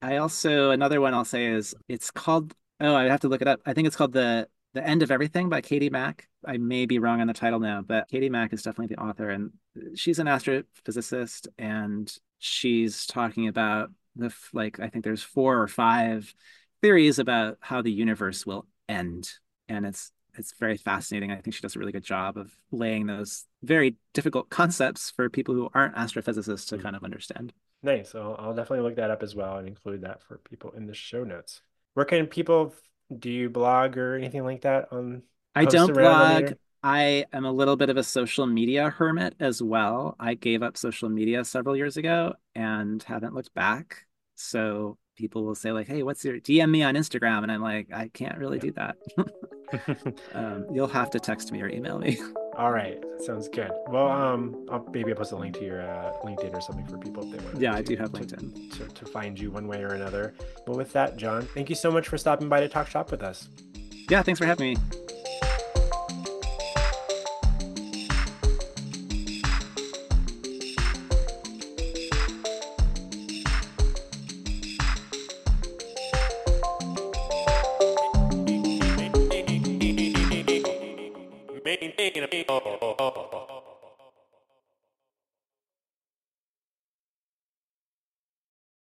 Speaker 2: I also another one I'll say is it's called oh I have to look it up. I think it's called the the End of Everything by Katie Mack. I may be wrong on the title now, but Katie Mack is definitely the author, and she's an astrophysicist, and she's talking about the like I think there's four or five theories about how the universe will end, and it's it's very fascinating. I think she does a really good job of laying those very difficult concepts for people who aren't astrophysicists to mm-hmm. kind of understand.
Speaker 1: Nice. So I'll definitely look that up as well and include that for people in the show notes. Where can people do you blog or anything like that on?
Speaker 2: I don't blog. I am a little bit of a social media hermit as well. I gave up social media several years ago and haven't looked back. So people will say like, "Hey, what's your DM me on Instagram?" And I'm like, I can't really do that. um, you'll have to text me or email me.
Speaker 1: All right, sounds good. Well, um, I'll maybe I'll post a link to your uh, LinkedIn or something for people if they want.
Speaker 2: Yeah,
Speaker 1: to,
Speaker 2: I do have LinkedIn
Speaker 1: to, to, to find you one way or another. But with that, Jon, thank you so much for stopping by to talk shop with us.
Speaker 2: Yeah, thanks for having me.